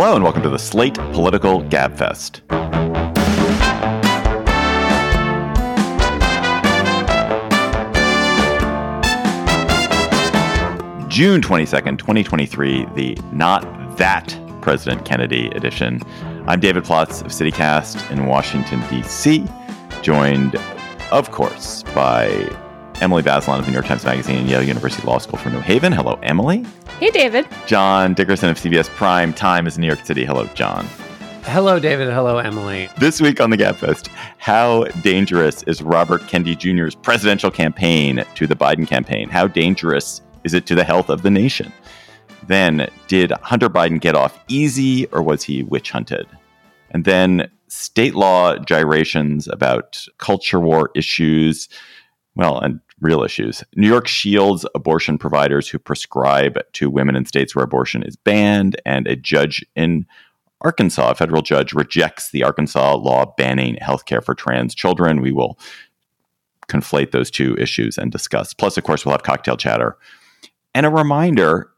Hello, and welcome to the Slate Political Gabfest. June 22nd, 2023, the Not That President Kennedy edition. I'm David Plotz of CityCast in Washington, D.C., joined, of course, by Emily Bazelon of the New York Times Magazine and Yale University Law School for New Haven. Hello, Emily. Hey, David. John Dickerson of CBS Prime Time is in New York City. Hello, John. Hello, David. Hello, Emily. This week on the Gabfest, how dangerous is Robert Kennedy Jr.'s presidential campaign to the Biden campaign? How dangerous is it to the health of the nation? Then, did Hunter Biden get off easy or was he witch hunted? And then, state law gyrations about culture war issues, well, and real issues. New York shields abortion providers who prescribe to women in states where abortion is banned, and a judge in Arkansas, a federal judge, rejects the Arkansas law banning healthcare for trans children. We will conflate those two issues and discuss. Plus, of course, we'll have cocktail chatter and a reminder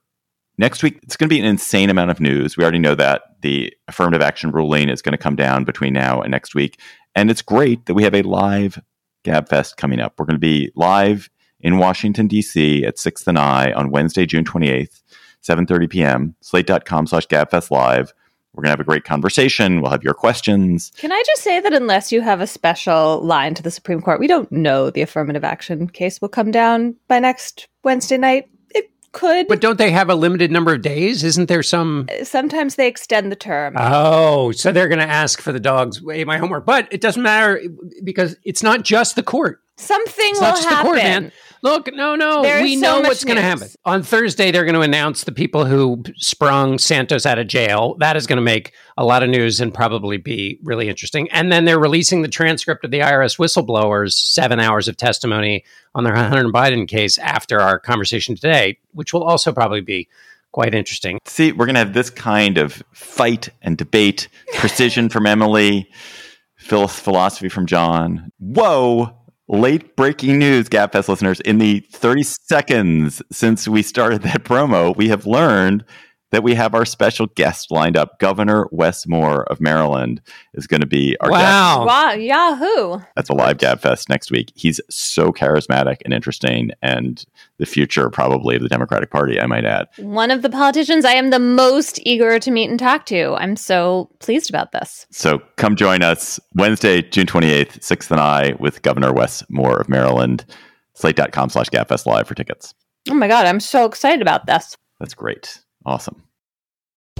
next week, it's going to be an insane amount of news. We already know that the affirmative action ruling is going to come down between now and next week. And it's great that we have a live GabFest coming up. We're going to be live in Washington, D.C. at 6th and I on Wednesday, June 28th, 7.30 p.m., slate.com slash GabFest live. We're going to have a great conversation. We'll have your questions. Can I just say that unless you have a special line to the Supreme Court, we don't know the affirmative action case will come down by next Wednesday night could. But don't they have a limited number of days? Isn't there some? Sometimes they extend the term. Oh, so they're going to ask for the dogs. My homework, but it doesn't matter because it's not just the court. Something it's will happen. Court, man. Look, no, no, There's we know so what's going to happen. On Thursday, they're going to announce the people who sprung Santos out of jail. That is going to make a lot of news and probably be really interesting. And then they're releasing the transcript of the IRS whistleblowers, seven hours of testimony on the Hunter Biden case after our conversation today, which will also probably be quite interesting. See, we're going to have this kind of fight and debate, precision from Emily, philosophy from John. Whoa late breaking news, GabFest listeners. In the 30 seconds since we started that promo, we have learned that we have our special guest lined up. Governor Wes Moore of Maryland is going to be our wow. guest. Wow. Yahoo. That's a live Gab Fest next week. He's so charismatic and interesting and the future probably of the Democratic Party, I might add. One of the politicians I am the most eager to meet and talk to. I'm so pleased about this. So come join us Wednesday, June 28th, 6th and I with Governor Wes Moore of Maryland. Slate.com slash GabFest Live for tickets. Oh my God, I'm so excited about this. That's great. Awesome.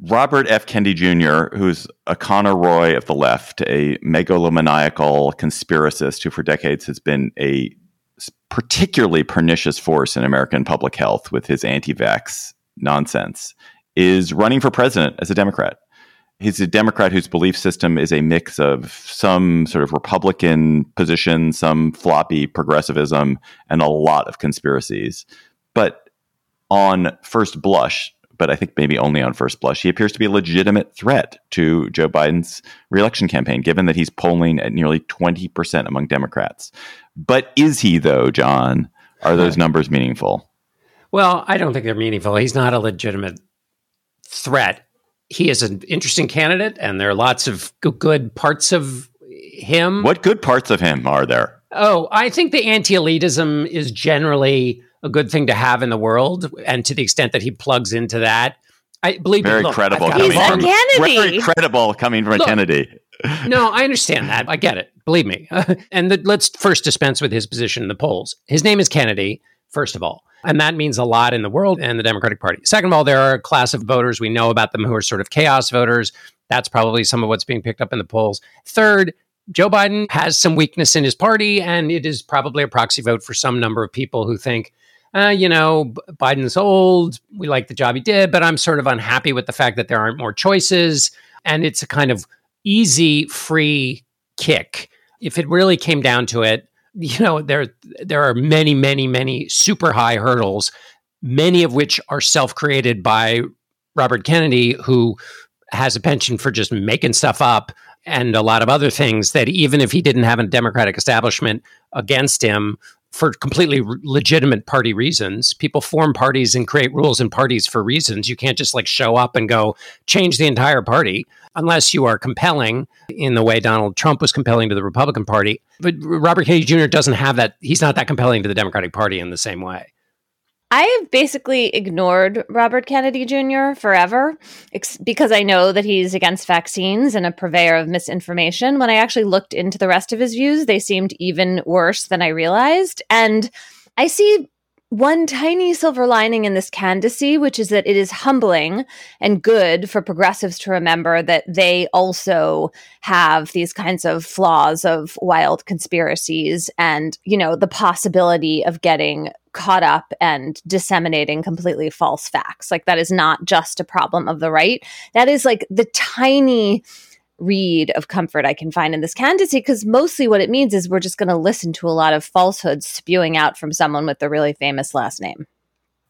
Robert F. Kennedy Jr., who's a Connor Roy of the left, a megalomaniacal conspiracist who for decades has been a particularly pernicious force in American public health with his anti vax nonsense, is running for president as a Democrat. He's a Democrat whose belief system is a mix of some sort of Republican position, some floppy progressivism, and a lot of conspiracies. But on first blush, but I think maybe only on first blush, he appears to be a legitimate threat to Joe Biden's reelection campaign, given that he's polling at nearly 20% among Democrats. But is he, though, John? Are those numbers meaningful? Well, I don't think they're meaningful. He's not a legitimate threat. He is an interesting candidate, and there are lots of good parts of him. What good parts of him are there? Oh, I think the anti elitism is generally a good thing to have in the world. And to the extent that he plugs into that, I believe very me, look, credible. Coming he's from, a Kennedy. Very credible coming from look, a Kennedy. no, I understand that. I get it. Believe me. and the, let's first dispense with his position in the polls. His name is Kennedy, first of all. And that means a lot in the world and the Democratic Party. Second of all, there are a class of voters we know about them who are sort of chaos voters. That's probably some of what's being picked up in the polls. Third, Joe Biden has some weakness in his party, and it is probably a proxy vote for some number of people who think uh, you know, Biden's old. We like the job he did, but I'm sort of unhappy with the fact that there aren't more choices. And it's a kind of easy, free kick. If it really came down to it, you know, there there are many, many, many super high hurdles, many of which are self-created by Robert Kennedy, who has a penchant for just making stuff up and a lot of other things that even if he didn't have a Democratic establishment against him for completely legitimate party reasons, people form parties and create rules and parties for reasons. You can't just like show up and go change the entire party unless you are compelling in the way Donald Trump was compelling to the Republican Party. But Robert Kennedy Jr. doesn't have that. He's not that compelling to the Democratic Party in the same way. I've basically ignored Robert Kennedy Jr. forever ex- because I know that he's against vaccines and a purveyor of misinformation. When I actually looked into the rest of his views, they seemed even worse than I realized. And I see one tiny silver lining in this candidacy, which is that it is humbling and good for progressives to remember that they also have these kinds of flaws of wild conspiracies and, you know, the possibility of getting caught up and disseminating completely false facts. Like that is not just a problem of the right. That is like the tiny read of comfort I can find in this candidacy because mostly what it means is we're just going to listen to a lot of falsehoods spewing out from someone with a really famous last name.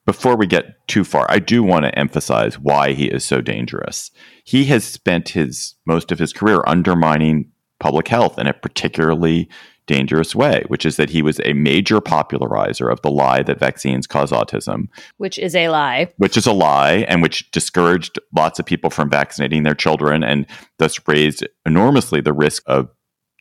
Before we get too far, I do want to emphasize why he is so dangerous. He has spent his most of his career undermining public health and it particularly dangerous way, which is that he was a major popularizer of the lie that vaccines cause autism. Which is a lie. Which is a lie, and which discouraged lots of people from vaccinating their children and thus raised enormously the risk of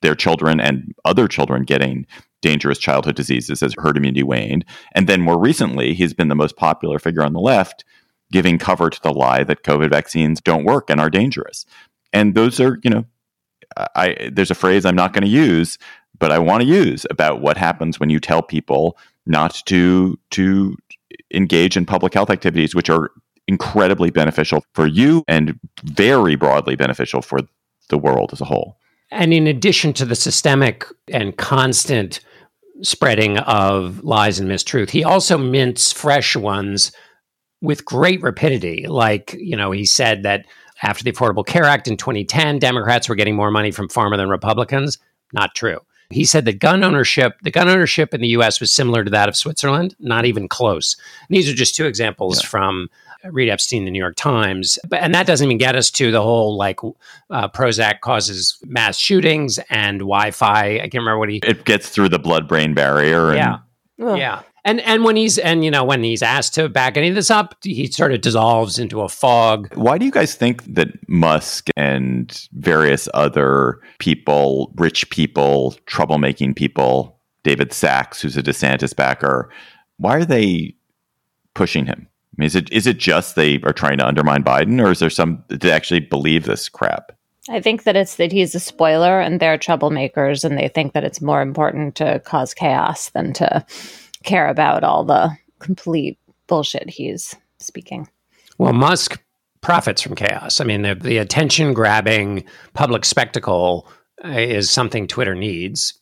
their children and other children getting dangerous childhood diseases as herd immunity waned. And then more recently, he's been the most popular figure on the left, giving cover to the lie that COVID vaccines don't work and are dangerous. And those are, you know, I, there's a phrase I'm not going to use, but I want to use about what happens when you tell people not to to engage in public health activities, which are incredibly beneficial for you and very broadly beneficial for the world as a whole. And in addition to the systemic and constant spreading of lies and mistruth, he also mints fresh ones with great rapidity. Like, you know, he said that after the Affordable Care Act in 2010, Democrats were getting more money from pharma than Republicans. Not true. He said that gun ownership, the gun ownership in the US was similar to that of Switzerland, not even close. And these are just two examples yeah. from Reid Epstein, the New York Times. But, and that doesn't even get us to the whole like uh, Prozac causes mass shootings and Wi Fi. I can't remember what he. It gets through the blood brain barrier. And, yeah. Ugh. Yeah. And and when he's and you know when he's asked to back any of this up, he sort of dissolves into a fog. Why do you guys think that Musk and various other people, rich people, troublemaking people, David Sacks, who's a DeSantis backer, why are they pushing him? I mean, is it is it just they are trying to undermine Biden, or is there some they actually believe this crap? I think that it's that he's a spoiler and they're troublemakers, and they think that it's more important to cause chaos than to care about all the complete bullshit he's speaking. Well, Musk profits from chaos. I mean, the, the attention grabbing public spectacle uh, is something Twitter needs.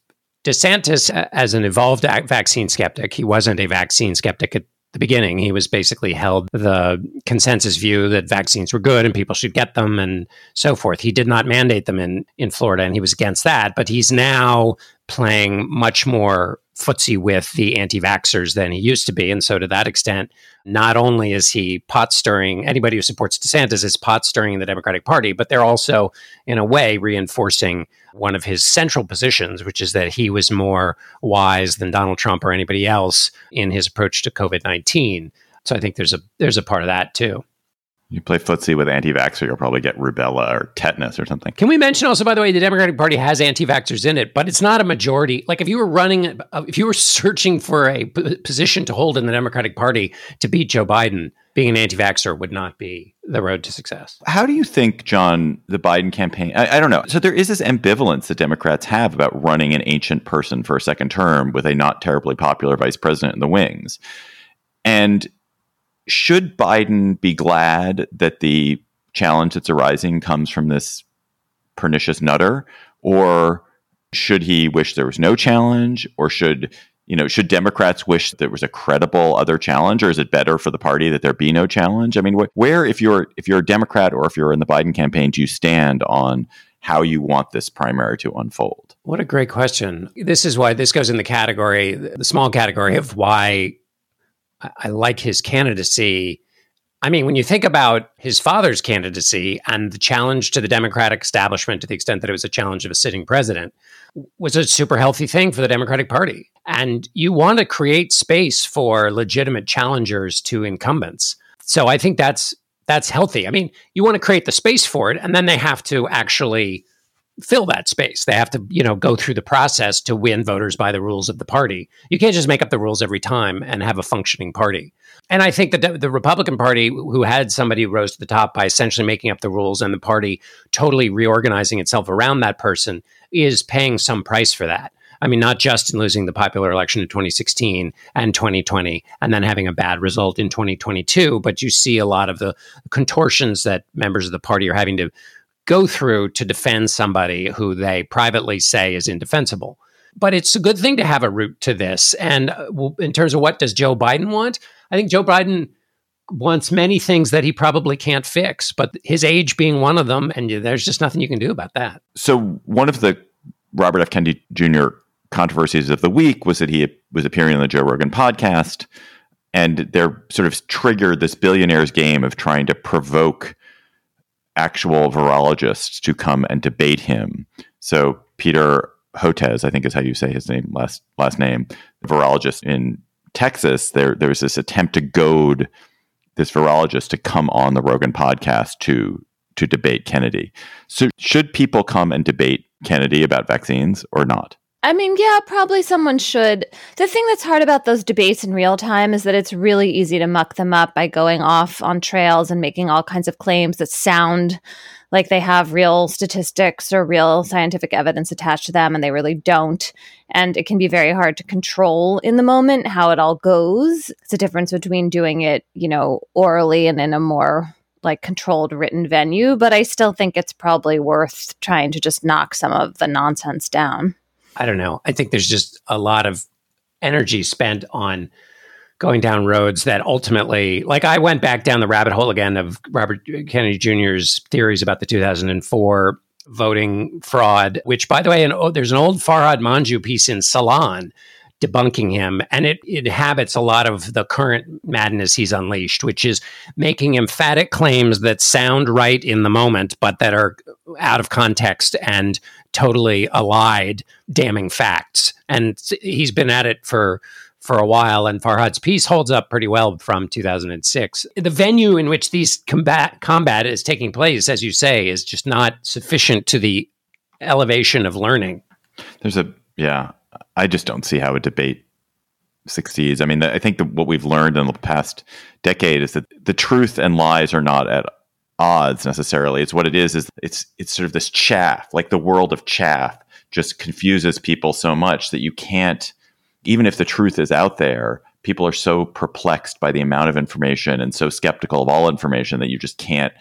DeSantis, uh, as an evolved vaccine skeptic, he wasn't a vaccine skeptic at the beginning. He was basically held the consensus view that vaccines were good and people should get them and so forth. He did not mandate them in, in Florida and he was against that, but he's now playing much more footsie with the anti vaxxers than he used to be. And so, to that extent, not only is he pot stirring, anybody who supports DeSantis is pot stirring in the Democratic Party, but they're also, in a way, reinforcing one of his central positions, which is that he was more wise than Donald Trump or anybody else in his approach to COVID 19. So I think there's a there's a part of that too. You play footsie with anti-vaxxer, you'll probably get rubella or tetanus or something. Can we mention also, by the way, the Democratic Party has anti-vaxxers in it, but it's not a majority. Like if you were running, uh, if you were searching for a p- position to hold in the Democratic Party to beat Joe Biden, being an anti-vaxxer would not be the road to success. How do you think, John, the Biden campaign? I, I don't know. So there is this ambivalence that Democrats have about running an ancient person for a second term with a not terribly popular vice president in the wings, and should Biden be glad that the challenge that's arising comes from this pernicious nutter, or should he wish there was no challenge, or should you know, should Democrats wish there was a credible other challenge, or is it better for the party that there be no challenge? I mean, wh- where if you're if you're a Democrat or if you're in the Biden campaign, do you stand on how you want this primary to unfold? What a great question. This is why this goes in the category, the small category of why I like his candidacy. I mean, when you think about his father's candidacy and the challenge to the Democratic establishment, to the extent that it was a challenge of a sitting president, was a super healthy thing for the Democratic Party. And you want to create space for legitimate challengers to incumbents. So I think that's that's healthy. I mean, you want to create the space for it, and then they have to actually fill that space. They have to, you know, go through the process to win voters by the rules of the party. You can't just make up the rules every time and have a functioning party. And I think that the Republican Party, who had somebody who rose to the top by essentially making up the rules and the party totally reorganizing itself around that person, is paying some price for that. I mean, not just in losing the popular election in 2016 and 2020 and then having a bad result in 2022, but you see a lot of the contortions that members of the party are having to go through to defend somebody who they privately say is indefensible. But it's a good thing to have a route to this. And uh, in terms of what does Joe Biden want, I think Joe Biden wants many things that he probably can't fix, but his age being one of them, and there's just nothing you can do about that. So, one of the Robert F. Kennedy Jr. controversies of the week was that he was appearing on the Joe Rogan podcast, and they're sort of triggered this billionaire's game of trying to provoke actual virologists to come and debate him. So Peter Hotez, I think is how you say his name last last name, virologist in Texas. There there was this attempt to goad this virologist to come on the Rogan podcast to to debate Kennedy. So should people come and debate Kennedy about vaccines or not? I mean, yeah, probably someone should. The thing that's hard about those debates in real time is that it's really easy to muck them up by going off on trails and making all kinds of claims that sound like they have real statistics or real scientific evidence attached to them, and they really don't. And it can be very hard to control in the moment how it all goes. It's a difference between doing it, you know, orally and in a more like controlled written venue, but I still think it's probably worth trying to just knock some of the nonsense down. I don't know. I think there's just a lot of energy spent on going down roads that ultimately, like I went back down the rabbit hole again of Robert Kennedy Jr.'s theories about the 2004 voting fraud, which, by the way, an, oh, there's an old Farhad Manjoo piece in Salon debunking him, and it inhabits a lot of the current madness he's unleashed, which is making emphatic claims that sound right in the moment, but that are out of context and totally allied damning facts. And he's been at it for for a while, and Farhad's piece holds up pretty well from 2006. The venue in which these combat combat is taking place, as you say, is just not sufficient to the elevation of learning. There's a yeah, I just don't see how a debate succeeds. I mean, I think what we've learned in the past decade is that the truth and lies are not at odds necessarily. It's what it is is it's it's sort of this chaff, like the world of chaff just confuses people so much that you can't even if the truth is out there, people are so perplexed by the amount of information and so skeptical of all information that you just can't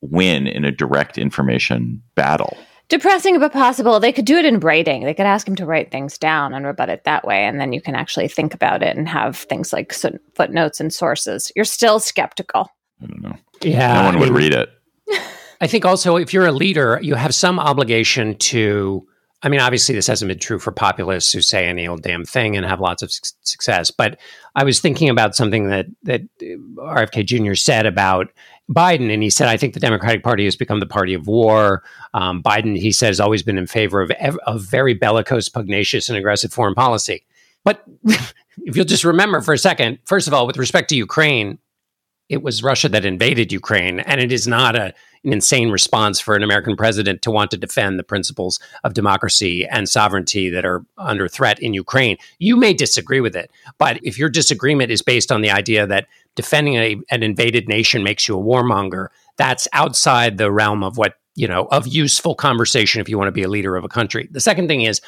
win in a direct information battle. Depressing but possible. They could do it in writing. They could ask him to write things down and rebut it that way. And then you can actually think about it and have things like footnotes and sources. You're still skeptical. I don't know. Yeah. No one would read it. I think also if you're a leader, you have some obligation to. I mean, obviously, this hasn't been true for populists who say any old damn thing and have lots of su- success. But I was thinking about something that that uh, RFK Jr. said about Biden, and he said, "I think the Democratic Party has become the party of war." Um, Biden, he has always been in favor of ev- of very bellicose, pugnacious, and aggressive foreign policy. But if you'll just remember for a second, first of all, with respect to Ukraine, it was Russia that invaded Ukraine, and it is not a, an insane response for an American president to want to defend the principles of democracy and sovereignty that are under threat in Ukraine. You may disagree with it, but if your disagreement is based on the idea that defending a, an invaded nation makes you a warmonger, that's outside the realm of what you know of useful conversation if you want to be a leader of a country. The second thing is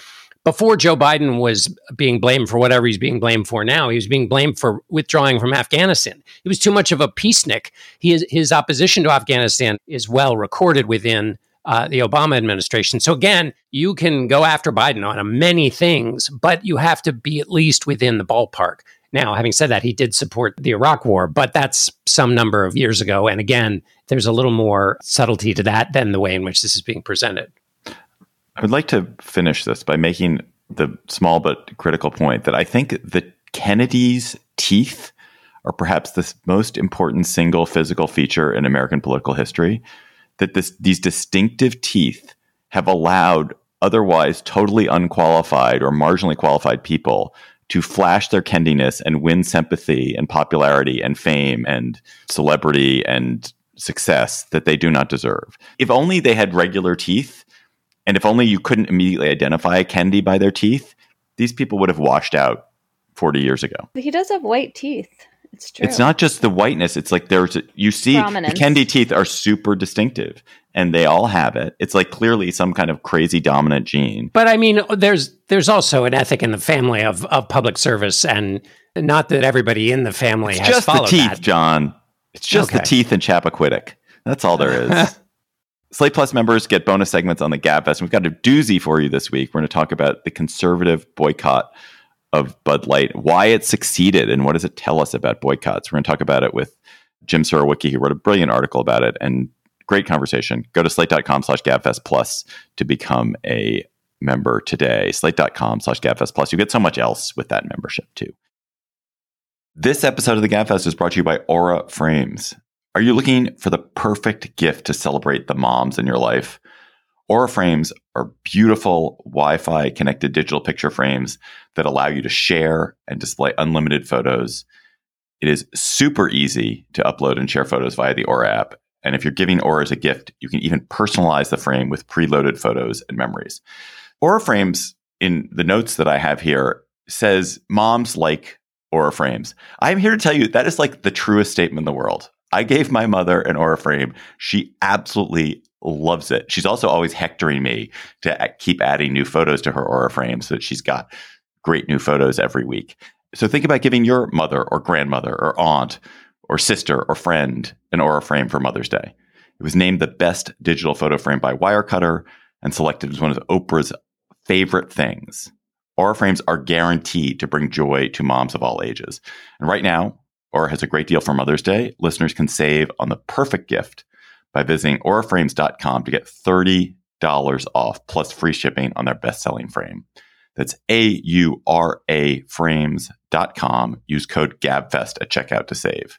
before Joe Biden was being blamed for whatever he's being blamed for now, he was being blamed for withdrawing from Afghanistan. He was too much of a peacenik. He is, his opposition to Afghanistan is well recorded within uh, the Obama administration. So again, you can go after Biden on many things, but you have to be at least within the ballpark. Now, having said that, he did support the Iraq War, but that's some number of years ago. And again, there's a little more subtlety to that than the way in which this is being presented. I would like to finish this by making the small but critical point that I think the Kennedy's teeth are perhaps the most important single physical feature in American political history. That this, these distinctive teeth have allowed otherwise totally unqualified or marginally qualified people to flash their Kendiness and win sympathy and popularity and fame and celebrity and success that they do not deserve. If only they had regular teeth, and if only you couldn't immediately identify a Kennedy by their teeth, these people would have washed out 40 years ago. He does have white teeth. It's true. It's not just the whiteness. It's like there's a, you see Prominence. the Kennedy teeth are super distinctive, and they all have it. It's like clearly some kind of crazy dominant gene. But I mean, there's there's also an ethic in the family of of public service, and not that everybody in the family it's has just the teeth, that. John. It's just okay. the teeth in Chappaquiddick. That's all there is. Slate Plus members get bonus segments on the Gabfest. We've got a doozy for you this week. We're going to talk about the conservative boycott of Bud Light, why it succeeded, and what does it tell us about boycotts. We're going to talk about it with Jim Surowiecki, who wrote a brilliant article about it, and great conversation. Go to slate.com slash gabfest plus to become a member today. Slate.com slash gabfest plus. You get so much else with that membership too. This episode of the Gabfest is brought to you by Aura Frames. Are you looking for the perfect gift to celebrate the moms in your life? Aura frames are beautiful Wi Fi connected digital picture frames that allow you to share and display unlimited photos. It is super easy to upload and share photos via the Aura app. And if you're giving Aura as a gift, you can even personalize the frame with preloaded photos and memories. Aura frames, in the notes that I have here, says moms like Aura frames. I'm here to tell you that is like the truest statement in the world. I gave my mother an Aura frame. She absolutely loves it. She's also always hectoring me to keep adding new photos to her Aura frame so that she's got great new photos every week. So think about giving your mother or grandmother or aunt or sister or friend an Aura frame for Mother's Day. It was named the best digital photo frame by Wirecutter and selected as one of Oprah's favorite things. Aura frames are guaranteed to bring joy to moms of all ages. And right now, Aura has a great deal for Mother's Day. Listeners can save on the perfect gift by visiting auraframes.com to get $30 off plus free shipping on their best selling frame. That's A U R A frames.com. Use code GABFEST at checkout to save.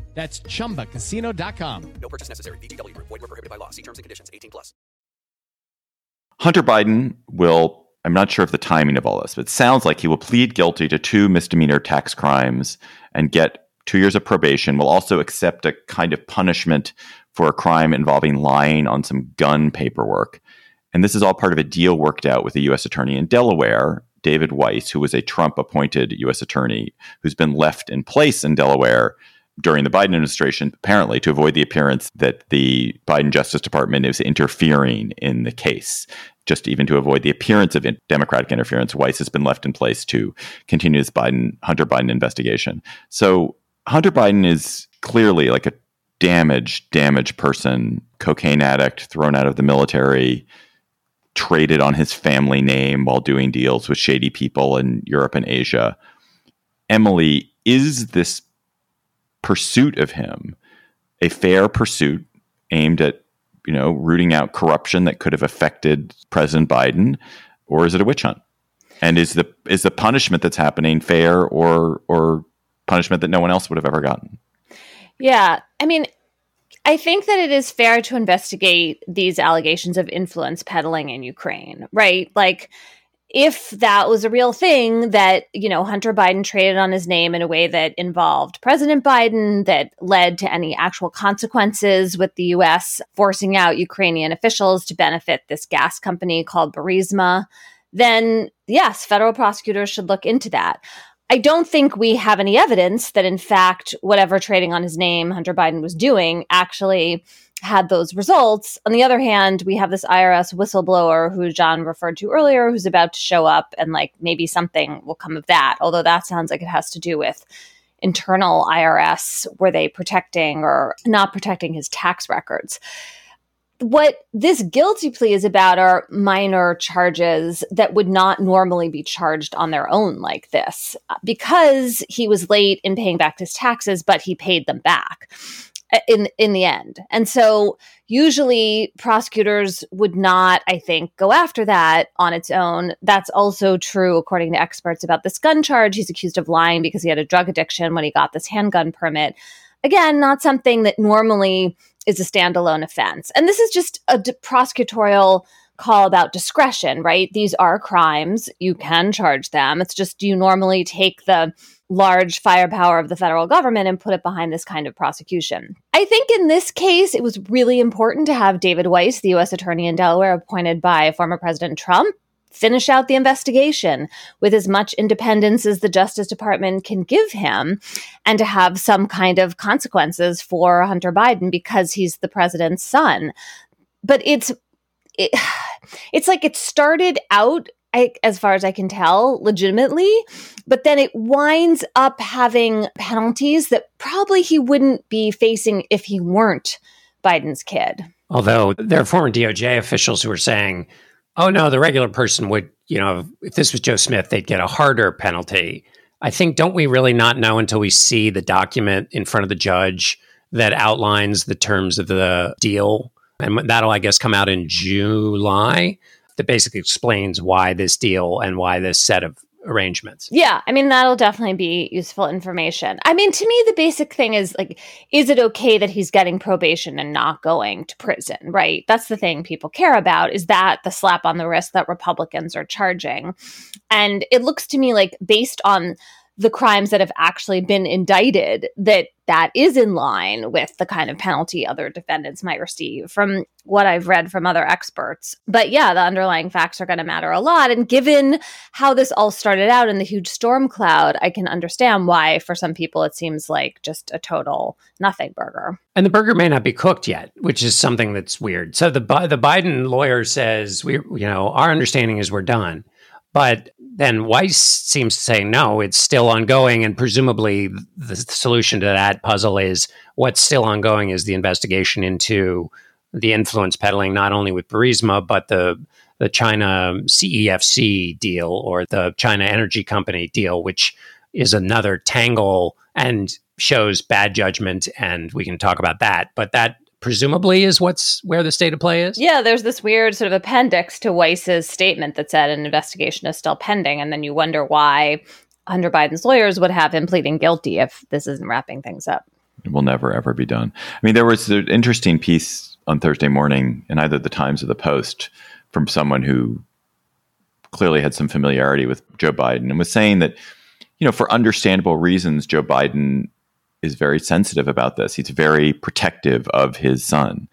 That's ChumbaCasino.com. No purchase necessary. VGW. Void were prohibited by law. See terms and conditions. 18 plus. Hunter Biden will, I'm not sure of the timing of all this, but it sounds like he will plead guilty to two misdemeanor tax crimes and get two years of probation. Will also accept a kind of punishment for a crime involving lying on some gun paperwork. And this is all part of a deal worked out with the U.S. Attorney in Delaware, David Weiss, who was a Trump appointed U.S. Attorney who's been left in place in Delaware during the Biden administration, apparently to avoid the appearance that the Biden Justice Department is interfering in the case. Just even to avoid the appearance of Democratic interference, Weiss has been left in place to continue this Biden Hunter Biden investigation. So Hunter Biden is clearly like a damaged, damaged person, cocaine addict, thrown out of the military, traded on his family name while doing deals with shady people in Europe and Asia. Emily, is this pursuit of him a fair pursuit aimed at you know rooting out corruption that could have affected President Biden, or is it a witch hunt? And is the is the punishment that's happening fair or or punishment that no one else would have ever gotten? Yeah, I mean, I think that it is fair to investigate these allegations of influence peddling in Ukraine, right? Like if that was a real thing that, you know, Hunter Biden traded on his name in a way that involved President Biden, that led to any actual consequences with the US forcing out Ukrainian officials to benefit this gas company called Burisma, then yes, federal prosecutors should look into that. I don't think we have any evidence that, in fact, whatever trading on his name Hunter Biden was doing actually had those results. On the other hand, we have this IRS whistleblower who John referred to earlier, who's about to show up, and like maybe something will come of that. Although that sounds like it has to do with internal IRS. Were they protecting or not protecting his tax records? what this guilty plea is about are minor charges that would not normally be charged on their own like this because he was late in paying back his taxes but he paid them back Uh, in in the end and so usually prosecutors would not i think go after that on its own that's also true according to experts about this gun charge he's accused of lying because he had a drug addiction when he got this handgun permit again not something that normally is a standalone offense. And this is just a d- prosecutorial call about discretion, right? These are crimes. You can charge them. It's just do you normally take the large firepower of the federal government and put it behind this kind of prosecution. I think in this case, it was really important to have David Weiss, the U.S. Attorney in Delaware, appointed by former President Trump, finish out the investigation with as much independence as the Justice Department can give him and to have some kind of consequences for Hunter Biden because he's the president's son. But it's it, it's like it started out I, as far as I can tell, legitimately, but then it winds up having penalties that probably he wouldn't be facing if he weren't Biden's kid. Although there are former DOJ officials who are saying Oh no, the regular person would, you know, if this was Joe Smith, they'd get a harder penalty. I think don't we really not know until we see the document in front of the judge that outlines the terms of the deal, and that'll I guess come out in July. That basically explains why this deal and why this set of arrangements. Yeah, I mean that'll definitely be useful information. I mean to me the basic thing is like is it okay that he's getting probation and not going to prison, right? That's the thing people care about is that the slap on the wrist that Republicans are charging. And it looks to me like based on the crimes that have actually been indicted that that is in line with the kind of penalty other defendants might receive from what I've read from other experts. But yeah, the underlying facts are going to matter a lot. And given how this all started out in the huge storm cloud, I can understand why for some people it seems like just a total nothing burger. And the burger may not be cooked yet, which is something that's weird. So the the Biden lawyer says we you know, our understanding is we're done. But then Weiss seems to say no, it's still ongoing, and presumably the solution to that puzzle is what's still ongoing is the investigation into the influence peddling, not only with Burisma but the the China CEFC deal or the China Energy Company deal, which is another tangle and shows bad judgment, and we can talk about that. But that presumably is what's where the state of play is. Yeah, there's this weird sort of appendix to Weiss's statement that said an investigation is still pending, and then you wonder why Hunter Biden's lawyers would have him pleading guilty if this isn't wrapping things up. It will never ever be done. I mean, there was an interesting piece on Thursday morning in either the Times or the Post from someone who clearly had some familiarity with Joe Biden and was saying that, you know, for understandable reasons, Joe Biden is very sensitive about this. He's very protective of his son.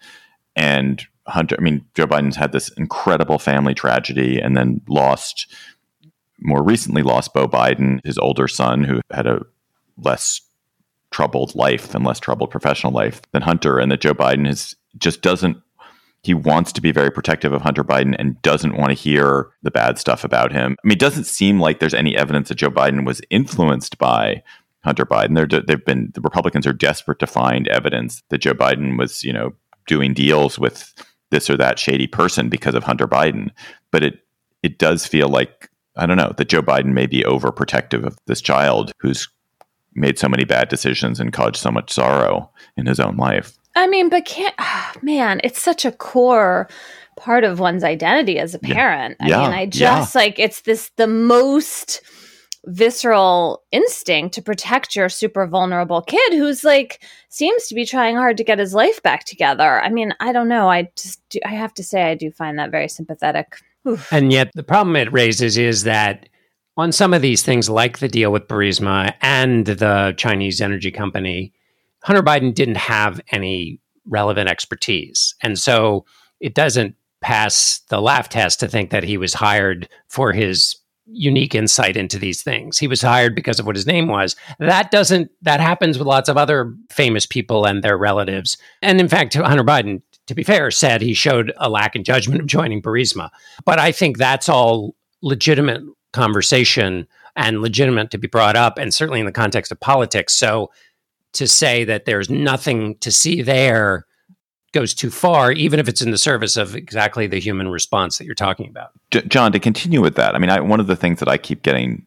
And Hunter, I mean, Joe Biden's had this incredible family tragedy and then lost, more recently, lost Beau Biden, his older son, who had a less troubled life and less troubled professional life than Hunter. And that Joe Biden is just doesn't, he wants to be very protective of Hunter Biden and doesn't want to hear the bad stuff about him. I mean, it doesn't seem like there's any evidence that Joe Biden was influenced by Hunter Biden. They're, they've been the Republicans are desperate to find evidence that Joe Biden was, you know, doing deals with this or that shady person because of Hunter Biden. But it it does feel like I don't know that Joe Biden may be overprotective of this child who's made so many bad decisions and caused so much sorrow in his own life. I mean, but can't oh, man, it's such a core part of one's identity as a parent. Yeah. I yeah. mean, I just yeah. like it's this the most visceral instinct to protect your super vulnerable kid who's like seems to be trying hard to get his life back together. I mean, I don't know. I just do, I have to say I do find that very sympathetic. Oof. And yet, the problem it raises is that on some of these things, like the deal with Burisma and the Chinese energy company, Hunter Biden didn't have any relevant expertise. And so it doesn't pass the laugh test to think that he was hired for his unique insight into these things. He was hired because of what his name was. That doesn't that happens with lots of other famous people and their relatives. And in fact, Hunter Biden, to be fair, said he showed a lack in judgment of joining Burisma. But I think that's all legitimate conversation and legitimate to be brought up and certainly in the context of politics. So to say that there's nothing to see there goes too far, even if it's in the service of exactly the human response that you're talking about. J- John, to continue with that, I mean, I, one of the things that I keep getting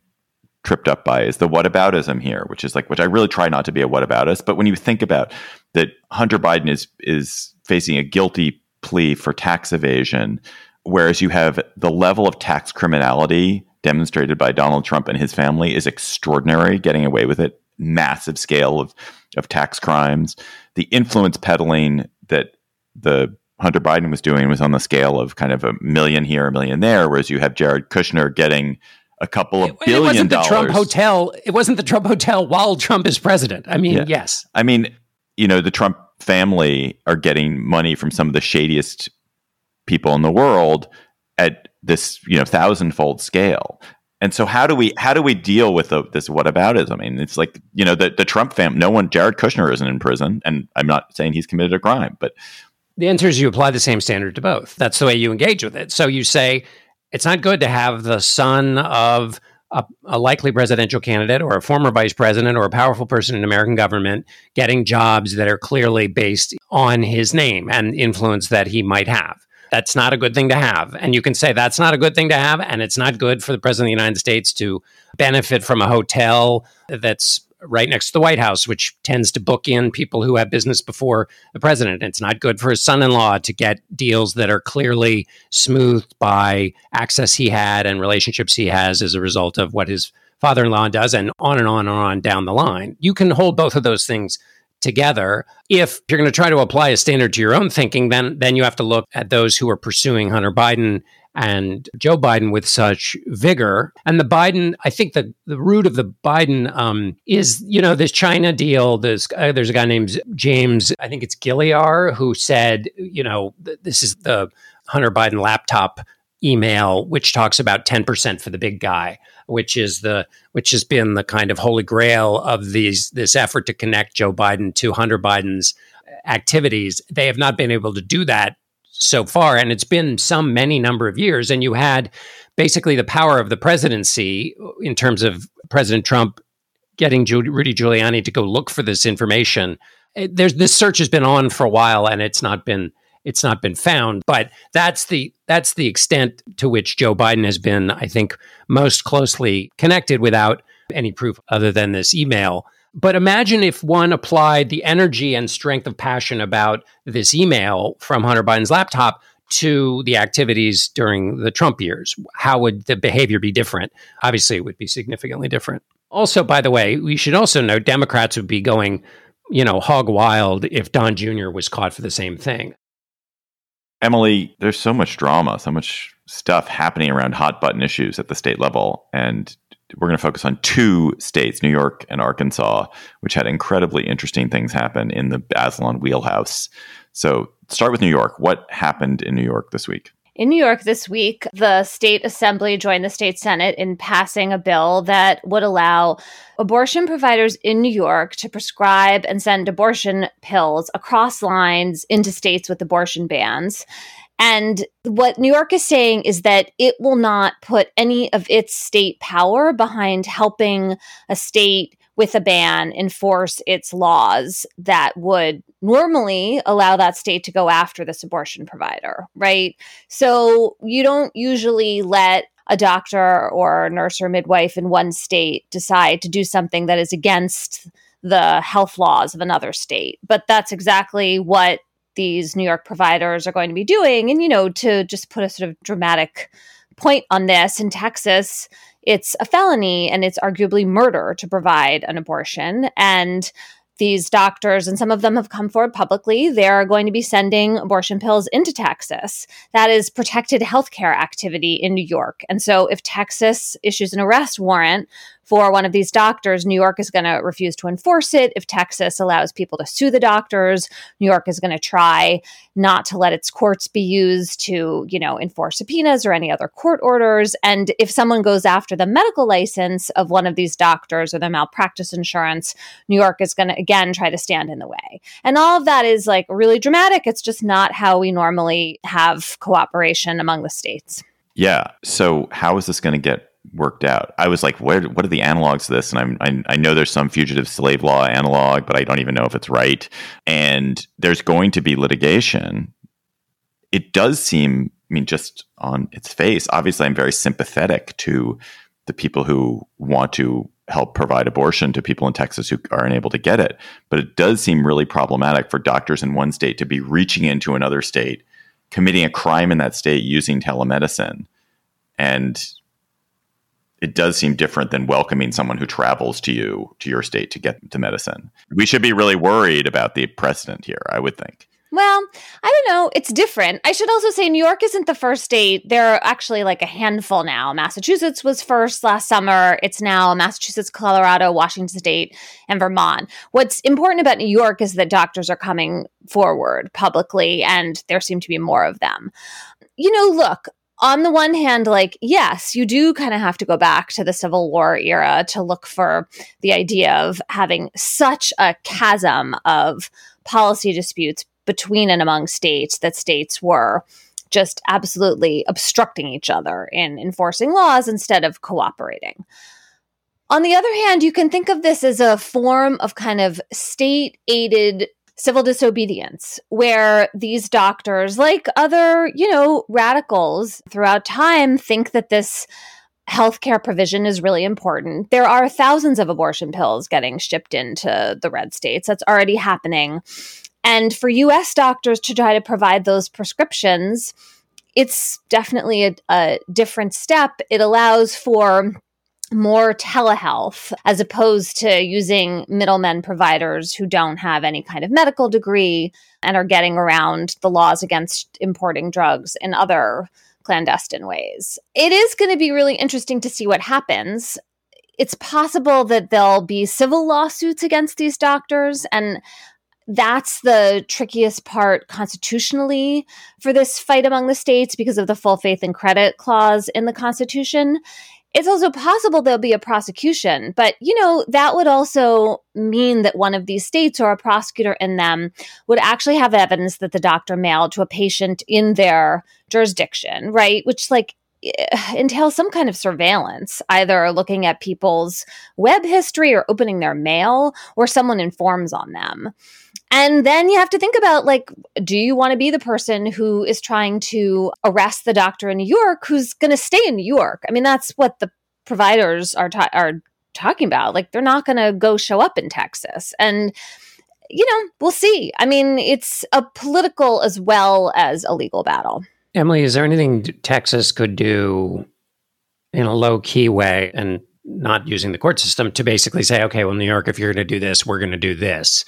tripped up by is the whataboutism here, which is like, which I really try not to be a whataboutist. But when you think about that, Hunter Biden is is facing a guilty plea for tax evasion, whereas you have the level of tax criminality demonstrated by Donald Trump and his family is extraordinary, getting away with it, massive scale of of tax crimes, the influence peddling that the Hunter Biden was doing was on the scale of kind of a million here, a million there, whereas you have Jared Kushner getting a couple of it, billion it wasn't dollars. The Trump hotel. It wasn't the Trump hotel while Trump is president. I mean, yeah. yes. I mean, you know, the Trump family are getting money from some of the shadiest people in the world at this, you know, thousandfold scale. And so how do we how do we deal with the, this whataboutism? I mean, it's like you know the the Trump fam. No one, Jared Kushner isn't in prison, and I'm not saying he's committed a crime, but the answer is you apply the same standard to both. That's the way you engage with it. So you say it's not good to have the son of a, a, likely presidential candidate or a former vice president or a powerful person in American government getting jobs that are clearly based on his name and influence that he might have. That's not a good thing to have. And you can say that's not a good thing to have. And it's not good for the president of the United States to benefit from a hotel that's right next to the White House, which tends to book in people who have business before the president. It's not good for his son in law to get deals that are clearly smoothed by access he had and relationships he has as a result of what his father in law does, and on and on and on down the line. You can hold both of those things together. If you're going to try to apply a standard to your own thinking, then then you have to look at those who are pursuing Hunter Biden and Joe Biden with such vigor. And the Biden, I think the, the root of the Biden um, is, you know, this China deal. There's, uh, there's a guy named James, I think it's Gilliar, who said, you know, th- this is the Hunter Biden laptop email, which talks about 10% for the big guy which is the which has been the kind of holy grail of these this effort to connect Joe Biden to Hunter Biden's activities. They have not been able to do that so far, and it's been some many number of years. And you had basically the power of the presidency in terms of President Trump getting Rudy Giuliani to go look for this information. There's this search has been on for a while, and it's not been it's not been found. But that's the that's the extent to which Joe Biden has been, I think, most closely connected without any proof other than this email. But imagine if one applied the energy and strength of passion about this email from Hunter Biden's laptop to the activities during the Trump years. How would the behavior be different? Obviously, it would be significantly different. Also, by the way, we should also know Democrats would be going, you know, hog wild if Don Jr. was caught for the same thing. Emily, there's so much drama, so much stuff happening around hot button issues at the state level. And we're going to focus on two states, New York and Arkansas, which had incredibly interesting things happen in the Bazelon wheelhouse. So, start with New York. What happened in New York this week? In New York this week, the state assembly joined the state senate in passing a bill that would allow abortion providers in New York to prescribe and send abortion pills across lines into states with abortion bans. And what New York is saying is that it will not put any of its state power behind helping a state with a ban enforce its laws that would normally allow that state to go after this abortion provider, right? So you don't usually let a doctor or a nurse or midwife in one state decide to do something that is against the health laws of another state. But that's exactly what these New York providers are going to be doing. And, you know, to just put a sort of dramatic point on this in Texas, it's a felony and it's arguably murder to provide an abortion. And these doctors, and some of them have come forward publicly, they're going to be sending abortion pills into Texas. That is protected healthcare activity in New York. And so if Texas issues an arrest warrant for one of these doctors, New York is going to refuse to enforce it. If Texas allows people to sue the doctors, New York is going to try not to let its courts be used to, you know, enforce subpoenas or any other court orders. And if someone goes after the medical license of one of these doctors or the malpractice insurance, New York is going to again try to stand in the way. And all of that is like really dramatic. It's just not how we normally have cooperation among the states. Yeah. So how is this going to get worked out. I was like, where, what are the analogs to this? And I'm, I, I know there's some fugitive slave law analog, but I don't even know if it's right. And there's going to be litigation. It does seem, I mean, just on its face, obviously, I'm very sympathetic to the people who want to help provide abortion to people in Texas who are unable to get it. But it does seem really problematic for doctors in one state to be reaching into another state, committing a crime in that state using telemedicine. And it does seem different than welcoming someone who travels to you to your state to get the medicine. We should be really worried about the precedent here, I would think. Well, I don't know. It's different. I should also say New York isn't the first state. There are actually like a handful now. Massachusetts was first last summer. It's now Massachusetts, Colorado, Washington State, and Vermont. What's important about New York is that doctors are coming forward publicly, and there seem to be more of them. You know, look, on the one hand, like, yes, you do kind of have to go back to the Civil War era to look for the idea of having such a chasm of policy disputes between and among states that states were just absolutely obstructing each other in enforcing laws instead of cooperating. On the other hand, you can think of this as a form of kind of state aided civil disobedience, where these doctors, like other, you know, radicals throughout time, think that this healthcare provision is really important. There are thousands of abortion pills getting shipped into the red states. That's already happening. And for US doctors to try to provide those prescriptions, it's definitely a, a different step. It allows for more telehealth as opposed to using middlemen providers who don't have any kind of medical degree and are getting around the laws against importing drugs in other clandestine ways. It is going to be really interesting to see what happens. It's possible that there'll be civil lawsuits against these doctors and that's the trickiest part constitutionally for this fight among the states because of the full faith and credit clause in the Constitution. It's also possible there'll be a prosecution, but you know, that would also mean that one of these states or a prosecutor in them would actually have evidence that the doctor mailed to a patient in their jurisdiction, right? Which like entails some kind of surveillance, either looking at people's web history or opening their mail, or someone informs on them. And then you have to think about like, do you want to be the person who is trying to arrest the doctor in New York who's going to stay in New York? I mean, that's what the providers are ta- are talking about. Like, they're not going to go show up in Texas, and you know, we'll see. I mean, it's a political as well as a legal battle. Emily, is there anything Texas could do in a low key way and not using the court system to basically say, okay, well, New York, if you're going to do this, we're going to do this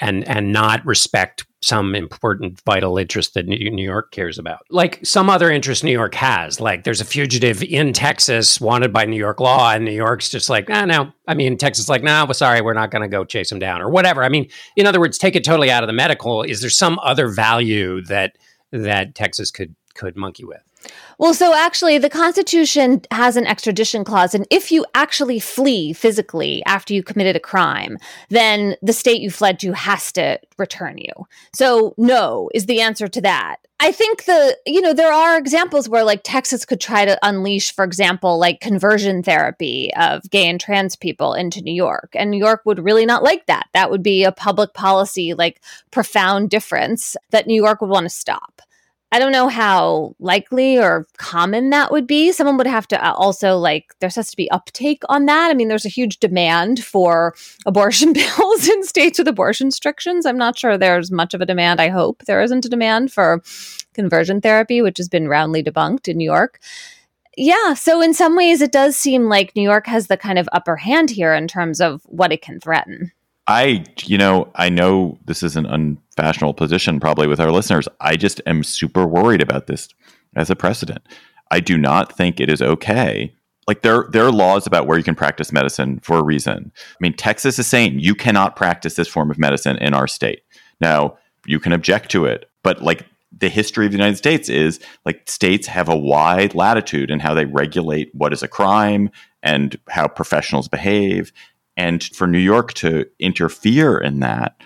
and and not respect some important vital interest that New York cares about. Like some other interest New York has. Like there's a fugitive in Texas wanted by New York law, and New York's just like, ah, no. I mean, Texas like, no, nah, well, sorry, we're not going to go chase him down or whatever. I mean, in other words, take it totally out of the medical. Is there some other value that that Texas could could monkey with? Well, so actually, the Constitution has an extradition clause. And if you actually flee physically after you committed a crime, then the state you fled to has to return you. So, no is the answer to that. I think the, you know, there are examples where like Texas could try to unleash, for example, like conversion therapy of gay and trans people into New York. And New York would really not like that. That would be a public policy, like profound difference that New York would want to stop. I don't know how likely or common that would be. Someone would have to uh, also like there has to be uptake on that. I mean, there's a huge demand for abortion bills in states with abortion restrictions. I'm not sure there's much of a demand. I hope there isn't a demand for conversion therapy, which has been roundly debunked in New York. Yeah, so in some ways, it does seem like New York has the kind of upper hand here in terms of what it can threaten. I, you know, I know this is an unfashionable position probably with our listeners. I just am super worried about this as a precedent. I do not think it is okay. Like there, there are laws about where you can practice medicine for a reason. I mean, Texas is saying you cannot practice this form of medicine in our state. Now, you can object to it, but like the history of the United States is like states have a wide latitude in how they regulate what is a crime and how professionals behave. And for New York to interfere in that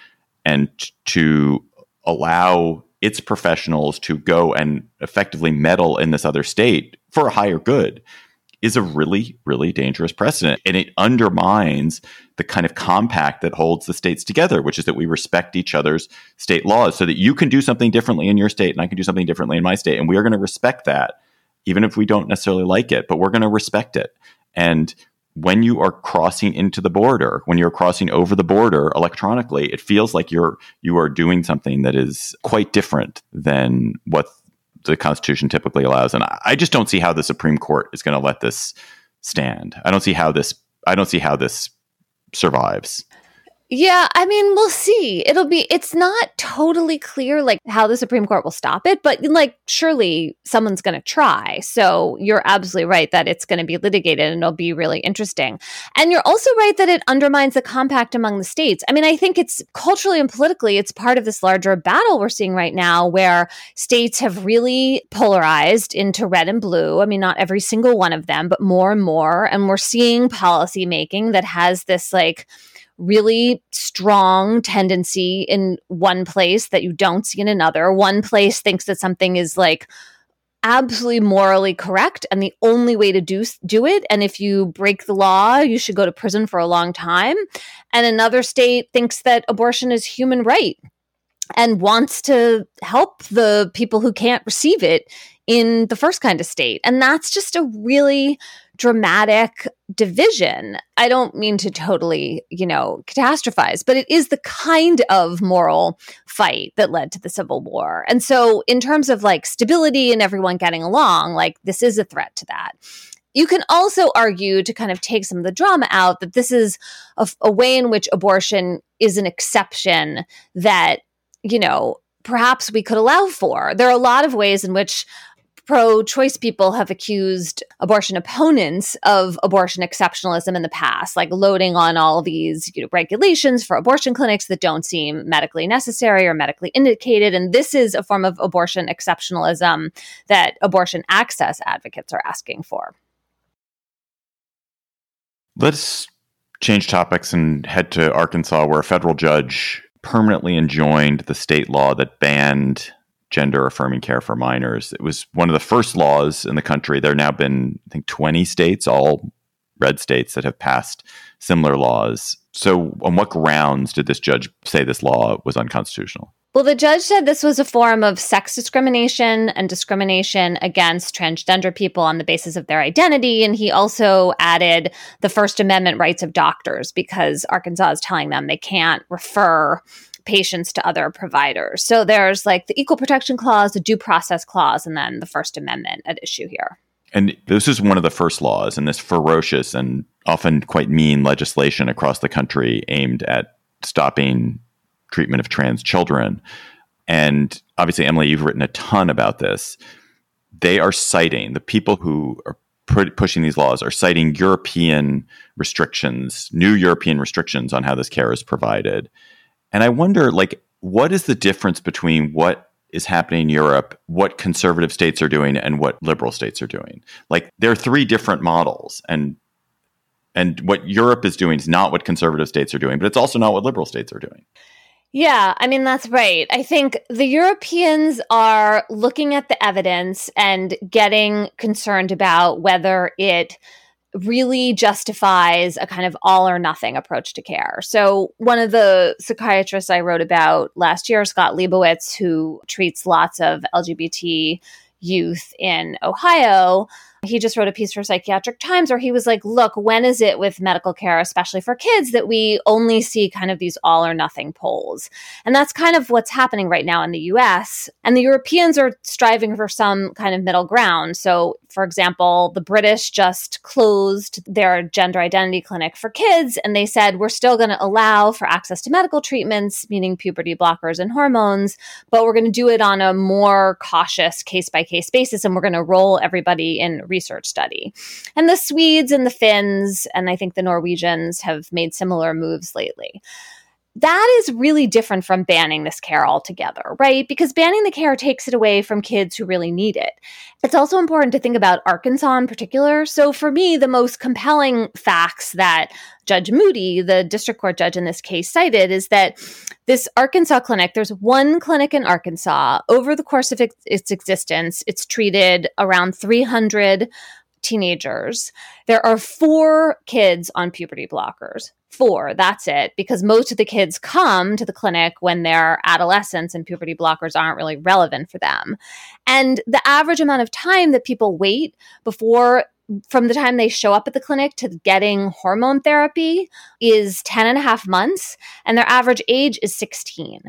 and to allow its professionals to go and effectively meddle in this other state for a higher good is a really, really dangerous precedent. And it undermines the kind of compact that holds the states together, which is that we respect each other's state laws so that you can do something differently in your state and I can do something differently in my state. And we are going to respect that, even if we don't necessarily like it, but we're going to respect it. And when you are crossing into the border, when you're crossing over the border electronically, it feels like you're you are doing something that is quite different than what the Constitution typically allows. And I just don't see how the Supreme Court is going to let this stand. I don't see how this. I don't see how this survives. Yeah, I mean, we'll see. It'll be, it's not totally clear like how the Supreme Court will stop it, but like surely someone's going to try. So you're absolutely right that it's going to be litigated and it'll be really interesting. And you're also right that it undermines the compact among the states. I mean, I think it's culturally and politically, it's part of this larger battle we're seeing right now where states have really polarized into red and blue. I mean, not every single one of them, but more and more. And we're seeing policy making that has this like, really strong tendency in one place that you don't see in another. One place thinks that something is like absolutely morally correct and the only way to do do it and if you break the law you should go to prison for a long time and another state thinks that abortion is human right and wants to help the people who can't receive it in the first kind of state and that's just a really dramatic division. I don't mean to totally, you know, catastrophize, but it is the kind of moral fight that led to the Civil War. And so, in terms of like stability and everyone getting along, like this is a threat to that. You can also argue to kind of take some of the drama out that this is a, a way in which abortion is an exception that, you know, perhaps we could allow for. There are a lot of ways in which pro choice people have accused abortion opponents of abortion exceptionalism in the past, like loading on all these you know, regulations for abortion clinics that don't seem medically necessary or medically indicated. And this is a form of abortion exceptionalism that abortion access advocates are asking for. Let's change topics and head to Arkansas, where a federal judge permanently enjoined the state law that banned gender affirming care for minors. It was one of the first laws in the country. There have now been, I think, 20 states, all red states, that have passed similar laws. So, on what grounds did this judge say this law was unconstitutional? Well, the judge said this was a form of sex discrimination and discrimination against transgender people on the basis of their identity. And he also added the First Amendment rights of doctors because Arkansas is telling them they can't refer patients to other providers. So there's like the equal protection clause, the due process clause, and then the First Amendment at issue here. And this is one of the first laws in this ferocious and often quite mean legislation across the country aimed at stopping treatment of trans children. And obviously, Emily, you've written a ton about this. They are citing the people who are pushing these laws are citing European restrictions, new European restrictions on how this care is provided. And I wonder, like, what is the difference between what is happening in Europe, what conservative states are doing, and what liberal states are doing? Like, there are three different models, and and what Europe is doing is not what conservative states are doing, but it's also not what liberal states are doing. Yeah, I mean, that's right. I think the Europeans are looking at the evidence and getting concerned about whether it really justifies a kind of all or nothing approach to care. So, one of the psychiatrists I wrote about last year, Scott Leibowitz, who treats lots of LGBT youth in Ohio, He just wrote a piece for Psychiatric Times where he was like, look, when is it with medical care, especially for kids, that we only see kind of these all or nothing poles? And that's kind of what's happening right now in the US. And the Europeans are striving for some kind of middle ground. So, for example, the British just closed their gender identity clinic for kids, and they said, we're still going to allow for access to medical treatments, meaning puberty blockers and hormones, but we're going to do it on a more cautious case by case basis, and we're going to roll everybody in research study. And the Swedes and the Finns, and I think the Norwegians have made similar moves lately that is really different from banning this care altogether, right? Because banning the care takes it away from kids who really need it. It's also important to think about Arkansas in particular. So, for me, the most compelling facts that Judge Moody, the district court judge in this case, cited is that this Arkansas clinic, there's one clinic in Arkansas. Over the course of its, existence, it's treated around 300 teenagers. There are four kids on puberty blockers. Four, that's it, because most of the kids come to the clinic when they're adolescents and puberty blockers aren't really relevant for them. And the average amount of time that people wait before from the time they show up at the clinic to getting hormone therapy is 10 and a half months, and their average age is 16.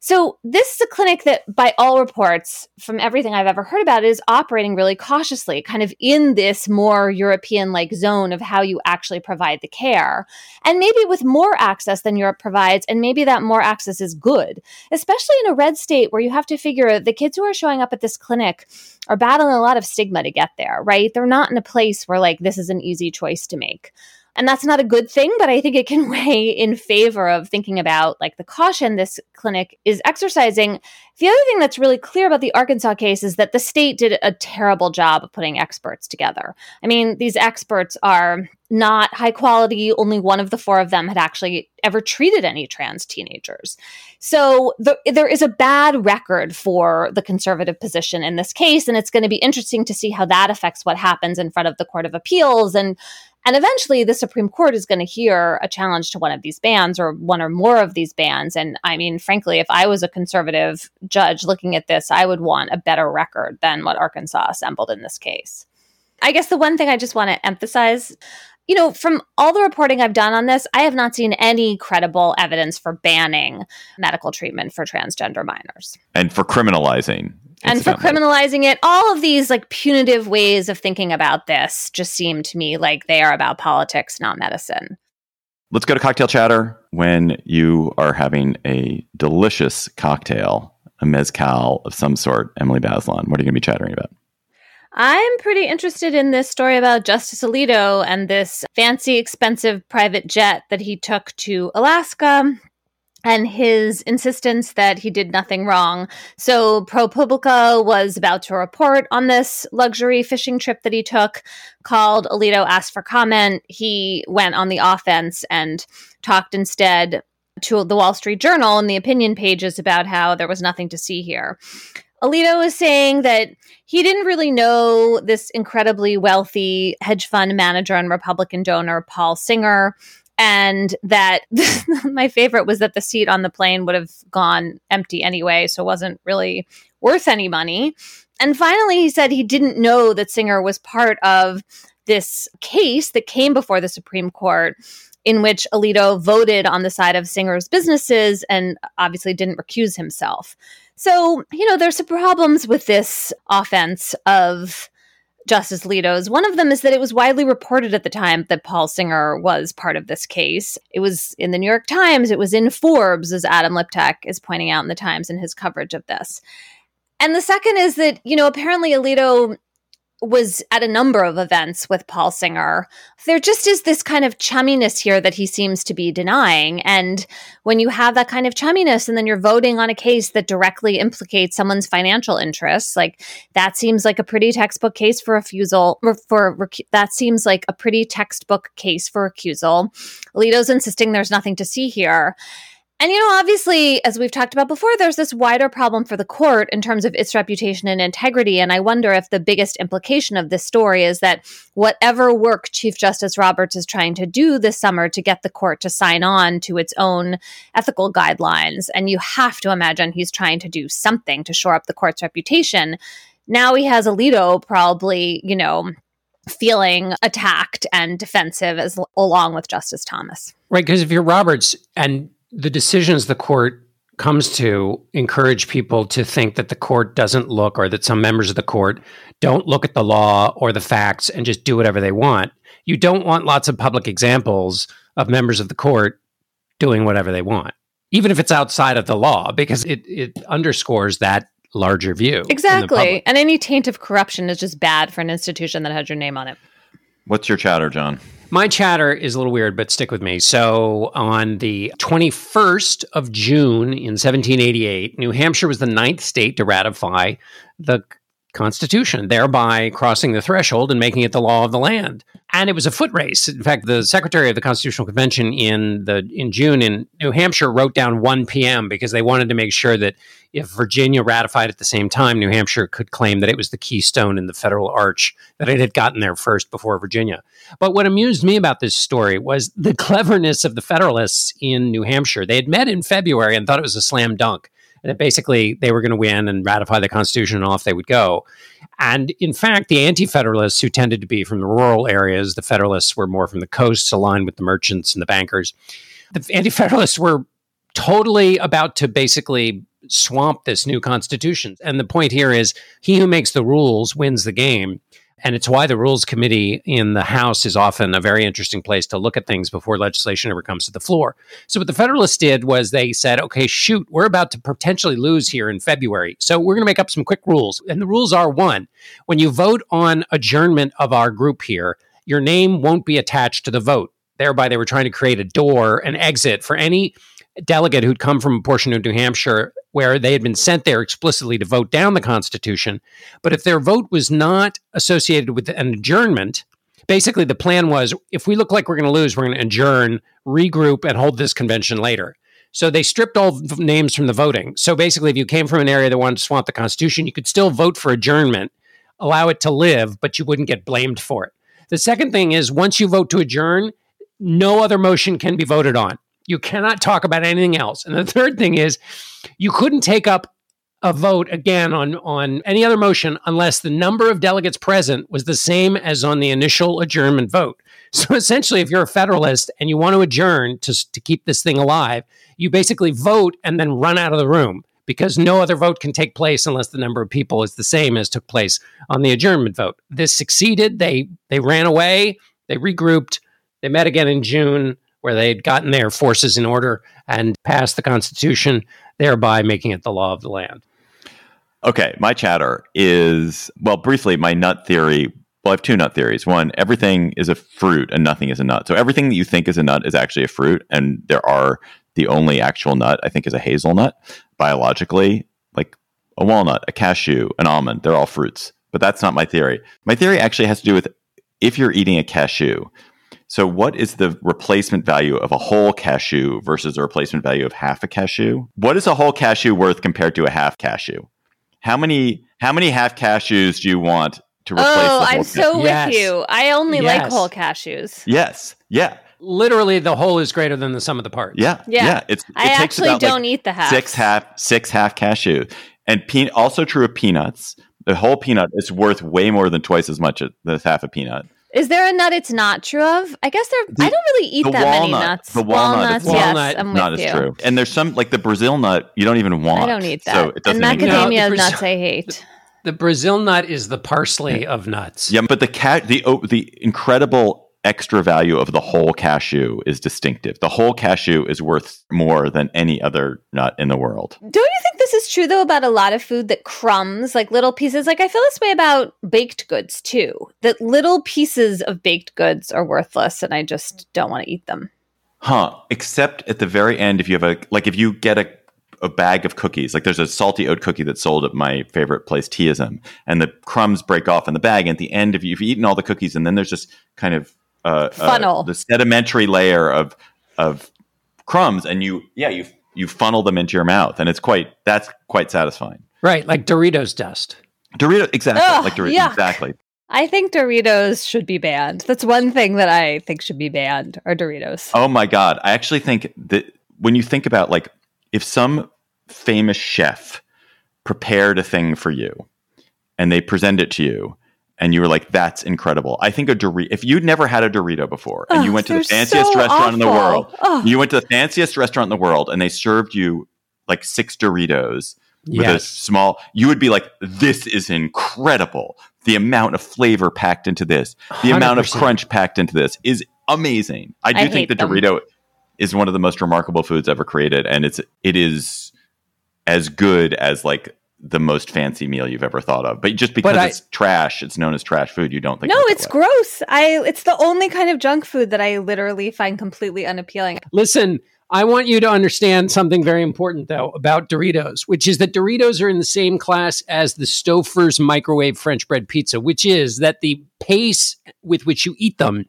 So, this is a clinic that, by all reports, from everything I've ever heard about, is operating really cautiously, kind of in this more European like zone of how you actually provide the care. And maybe with more access than Europe provides, and maybe that more access is good, especially in a red state where you have to figure the kids who are showing up at this clinic are battling a lot of stigma to get there, right? They're not in a place where like this is an easy choice to make. And that's not a good thing, but I think it can weigh in favor of thinking about like the caution this clinic is exercising. The other thing that's really clear about the Arkansas case is that the state did a terrible job of putting experts together. I mean, these experts are not high quality. Only one of the four of them had actually ever treated any trans teenagers. So the, there is a bad record for the conservative position in this case. And it's going to be interesting to see how that affects what happens in front of the Court of Appeals and and eventually, the Supreme Court is going to hear a challenge to one of these bans or one or more of these bans. And I mean, frankly, if I was a conservative judge looking at this, I would want a better record than what Arkansas assembled in this case. I guess the one thing I just want to emphasize you know, from all the reporting I've done on this, I have not seen any credible evidence for banning medical treatment for transgender minors. And for criminalizing and for criminalizing it all of these like punitive ways of thinking about this just seem to me like they are about politics not medicine. Let's go to cocktail chatter when you are having a delicious cocktail a mezcal of some sort emily bazelon. What are you going to be chattering about? I'm pretty interested in this story about Justice Alito and this fancy, expensive private jet that he took to Alaska and his insistence that he did nothing wrong. So, ProPublica was about to report on this luxury fishing trip that he took, called Alito, asked for comment. He went on the offense and talked instead to the Wall Street Journal and the opinion pages about how there was nothing to see here. Alito is saying that he didn't really know this incredibly wealthy hedge fund manager and Republican donor, Paul Singer, and that my favorite was that the seat on the plane would have gone empty anyway, so wasn't really worth any money. And finally, he said he didn't know that Singer was part of this case that came before the Supreme Court in which Alito voted on the side of Singer's businesses and obviously didn't recuse himself. So, you know, there's some problems with this offense of Justice Alito's. One of them is that it was widely reported at the time that Paul Singer was part of this case. It was in the New York Times, it was in Forbes, as Adam Liptak is pointing out in the Times in his coverage of this. And the second is that, you know, apparently Alito was at a number of events with Paul Singer. There just is this kind of chumminess here that he seems to be denying. And when you have that kind of chumminess and then you're voting on a case that directly implicates someone's financial interests, like that seems like a pretty textbook case for refusal or for that seems like a pretty textbook case for recusal. Alito's insisting there's nothing to see here. And, you know, obviously, as we've talked about before, there's this wider problem for the court in terms of its reputation and integrity. And I wonder if the biggest implication of this story is that whatever work Chief Justice Roberts is trying to do this summer to get the court to sign on to its own ethical guidelines, and you have to imagine he's trying to do something to shore up the court's reputation. Now he has Alito probably, you know, feeling attacked and defensive as along with Justice Thomas. Right, because if you're Roberts and the decisions the court comes to encourage people to think that the court doesn't look or that some members of the court don't look at the law or the facts and just do whatever they want. You don't want lots of public examples of members of the court doing whatever they want, even if it's outside of the law, because it, it underscores that larger view. Exactly. And any taint of corruption is just bad for an institution that has your name on it. What's your chatter, John? My chatter is a little weird, but stick with me. So, on the 21st of June in 1788, New Hampshire was the ninth state to ratify the Constitution, thereby crossing the threshold and making it the law of the land. And it was a foot race. In fact, the secretary of the Constitutional Convention in the in June in New Hampshire wrote down 1 p.m. because they wanted to make sure that if Virginia ratified at the same time, New Hampshire could claim that it was the keystone in the federal arch, that it had gotten there first before Virginia. But what amused me about this story was the cleverness of the Federalists in New Hampshire. They had met in February and thought it was a slam dunk that basically they were going to win and ratify the Constitution and off they would go. And in fact, the anti Federalists, who tended to be from the rural areas, the Federalists were more from the coasts, aligned with the merchants and the bankers. The anti Federalists were totally about to basically swamp this new Constitution. And the point here is he who makes the rules wins the game. And it's why the Rules Committee in the House is often a very interesting place to look at things before legislation ever comes to the floor. So, what the Federalists did was they said, okay, shoot, we're about to potentially lose here in February. So, we're going to make up some quick rules. And the rules are one, when you vote on adjournment of our group here, your name won't be attached to the vote. Thereby, they were trying to create a door, an exit for any delegate who'd come from a portion of New Hampshire where they had been sent there explicitly to vote down the Constitution. But if their vote was not associated with an adjournment, basically the plan was if we look like we're going to lose, we're going to adjourn, regroup, and hold this convention later. So they stripped all names from the voting. So basically, if you came from an area that wanted to swamp the Constitution, you could still vote for adjournment, allow it to live, but you wouldn't get blamed for it. The second thing is once you vote to adjourn, no other motion can be voted on. You cannot talk about anything else. And the third thing is you couldn't take up a vote again on on any other motion unless the number of delegates present was the same as on the initial adjournment vote. So essentially, if you're a Federalist and you want to adjourn to, to keep this thing alive, you basically vote and then run out of the room because no other vote can take place unless the number of people is the same as took place on the adjournment vote. This succeeded. They they ran away. They regrouped. They met again in June where they had gotten their forces in order and passed the Constitution, thereby making it the law of the land. Okay, my chatter is well, briefly, my nut theory. Well, I have two nut theories. One, everything is a fruit and nothing is a nut. So everything that you think is a nut is actually a fruit, and there are the only actual nut I think is a hazelnut biologically, like a walnut, a cashew, an almond. They're all fruits, but that's not my theory. My theory actually has to do with if you're eating a cashew, so, what is the replacement value of a whole cashew versus the replacement value of half a cashew? What is a whole cashew worth compared to a half cashew? How many how many half cashews do you want to replace? Oh, I'm so with you. I only yes. like whole cashews. Yes. Yeah. Literally, the whole is greater than the sum of the parts. Yeah. Yeah. yeah. It's, it I actually don't like eat the half. Six half six half cashew, and pe- also true of peanuts. The whole peanut is worth way more than twice as much as half a peanut. Is there a nut it's not true of? I guess there. The, I don't really eat that walnut, many nuts. The walnut, walnuts, walnut yes, I'm not with as true. And there's some like the Brazil nut you don't even want. I don't eat that. So it doesn't and macadamia no, nuts I hate. The, the Brazil nut is the parsley of nuts. Yeah, but the cat the oh, the incredible extra value of the whole cashew is distinctive. The whole cashew is worth more than any other nut in the world. Don't you think this is true though about a lot of food that crumbs, like little pieces? Like I feel this way about baked goods too. That little pieces of baked goods are worthless and I just don't want to eat them. Huh. Except at the very end if you have a like if you get a a bag of cookies. Like there's a salty oat cookie that's sold at my favorite place, Teaism, and the crumbs break off in the bag. And at the end, if you've eaten all the cookies, and then there's just kind of uh, funnel uh, the sedimentary layer of of crumbs, and you yeah you you funnel them into your mouth, and it's quite that's quite satisfying. Right, like Doritos dust. Dorito, exactly, Ugh, like Doritos, yuck. exactly. I think Doritos should be banned. That's one thing that I think should be banned are Doritos. Oh my god, I actually think that when you think about like if some famous chef prepared a thing for you and they present it to you and you were like, "That's incredible." I think a Dorito. If you'd never had a Dorito before, and you went to the fanciest so restaurant awful. in the world, you went to the fanciest restaurant in the world, and they served you like six Doritos with a small, you would be like, "This is incredible." The amount of flavor packed into this, the amount of crunch packed into this, is amazing. I do I think the them. Dorito is one of the most remarkable foods ever created, and it's it is as good as like the most fancy meal you've ever thought of. But just because I- it's trash, it's known as trash food. You don't think? No, it's way. gross. I it's the only kind of junk food that I literally find completely unappealing. Listen, I want you to understand something very important, though, about Doritos, which is that Doritos are in the same class as the Stouffer's microwave French bread pizza, which is that the pace with which you eat them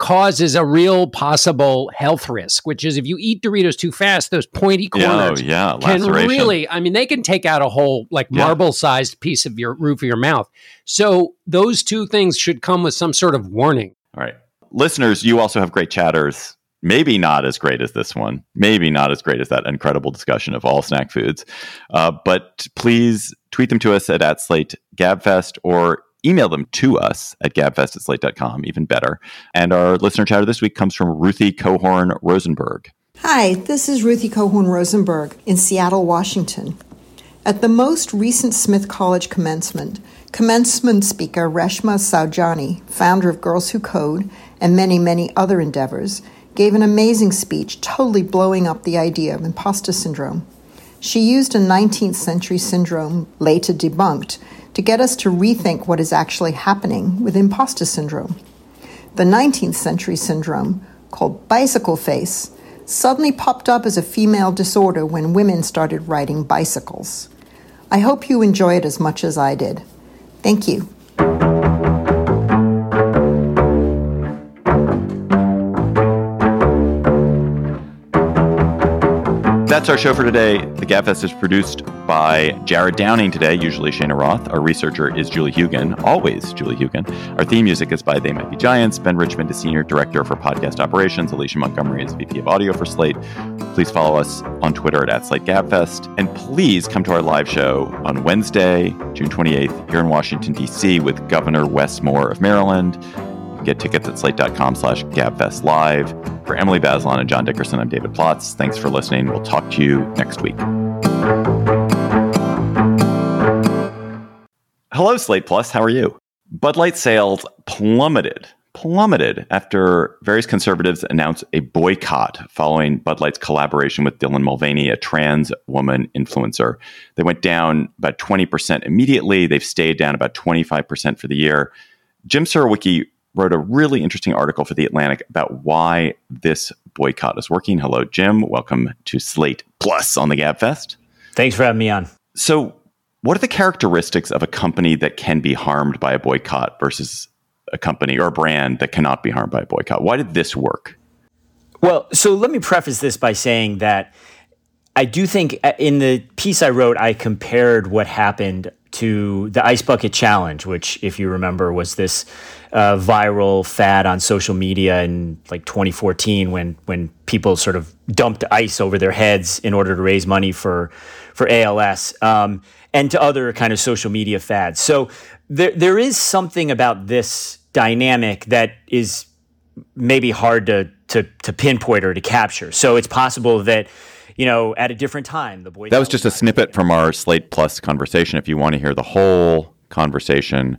causes a real possible health risk, which is if you eat Doritos too fast, those pointy Yeah, oh, corners yeah, can really, I mean, they can take out a whole like marble sized piece of your roof of your mouth. So those two things should come with some sort of warning. All right, listeners, you also have great chatters. Maybe not as great as this one. Maybe not as great as that incredible discussion of all snack foods. Uh, but please tweet them to us at, at Slate Gabfest or email them to us at gabfest even better. And our listener chatter this week comes from Ruthy Kohorn Rosenberg. Hi, this is Ruthy Kohorn Rosenberg in Seattle, Washington. At the most recent Smith College commencement, commencement speaker Reshma Saujani, founder of Girls Who Code and many, many other endeavors, gave an amazing speech totally blowing up the idea of imposter syndrome. She used a 19th century syndrome, later debunked, to get us to rethink what is actually happening with imposter syndrome. The 19th century syndrome, called bicycle face, suddenly popped up as a female disorder when women started riding bicycles. I hope you enjoy it as much as I did. Thank you. That's our show for today. The Gabfest is produced by Jared Downing today, usually Shana Roth. Our researcher is Julie Huygen, always Julie Huygen. Our theme music is by They Might Be Giants. Ben Richmond is Senior Director for Podcast Operations. Alicia Montgomery is VP of Audio for Slate. Please follow us on Twitter at, at Slate Gabfest. And please come to our live show on Wednesday, June 28th, here in Washington, D.C. with Governor Wes Moore of Maryland. Get tickets at slate.com slash gabfest live. For Emily Bazelon and John Dickerson, I'm David Plotz. Thanks for listening. We'll talk to you next week. Hello, Slate Plus. How are you? Bud Light sales plummeted, plummeted after various conservatives announced a boycott following Bud Light's collaboration with Dylan Mulvaney, a trans woman influencer. They went down about 20% immediately. They've stayed down about 25% for the year. Jim Surowiecki wrote a really interesting article for The Atlantic about why this boycott is working. Hello, Jim. Welcome to Slate Plus on the Gabfest. Thanks for having me on. So, what are the characteristics of a company that can be harmed by a boycott versus a company or a brand that cannot be harmed by a boycott? Why did this work? Well, so let me preface this by saying that I do think uh, in the piece I wrote, I compared what happened to the Ice Bucket Challenge, which, if you remember, was this uh, viral fad on social media in like 2014 when when people sort of dumped ice over their heads in order to raise money for for ALS um, and to other kind of social media fads. So there there is something about this dynamic that is maybe hard to to to pinpoint or to capture. So it's possible that you know at a different time the boy That was just a snippet from our Slate Plus conversation. If you want to hear the whole conversation,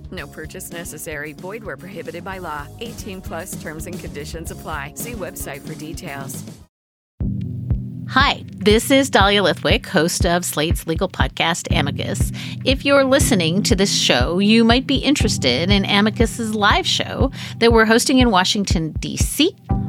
No purchase necessary. Void where prohibited by law. 18 plus terms and conditions apply. See website for details. Hi, this is Dahlia Lithwick, host of Slate's legal podcast, Amicus. If you're listening to this show, you might be interested in Amicus's live show that we're hosting in Washington, D.C.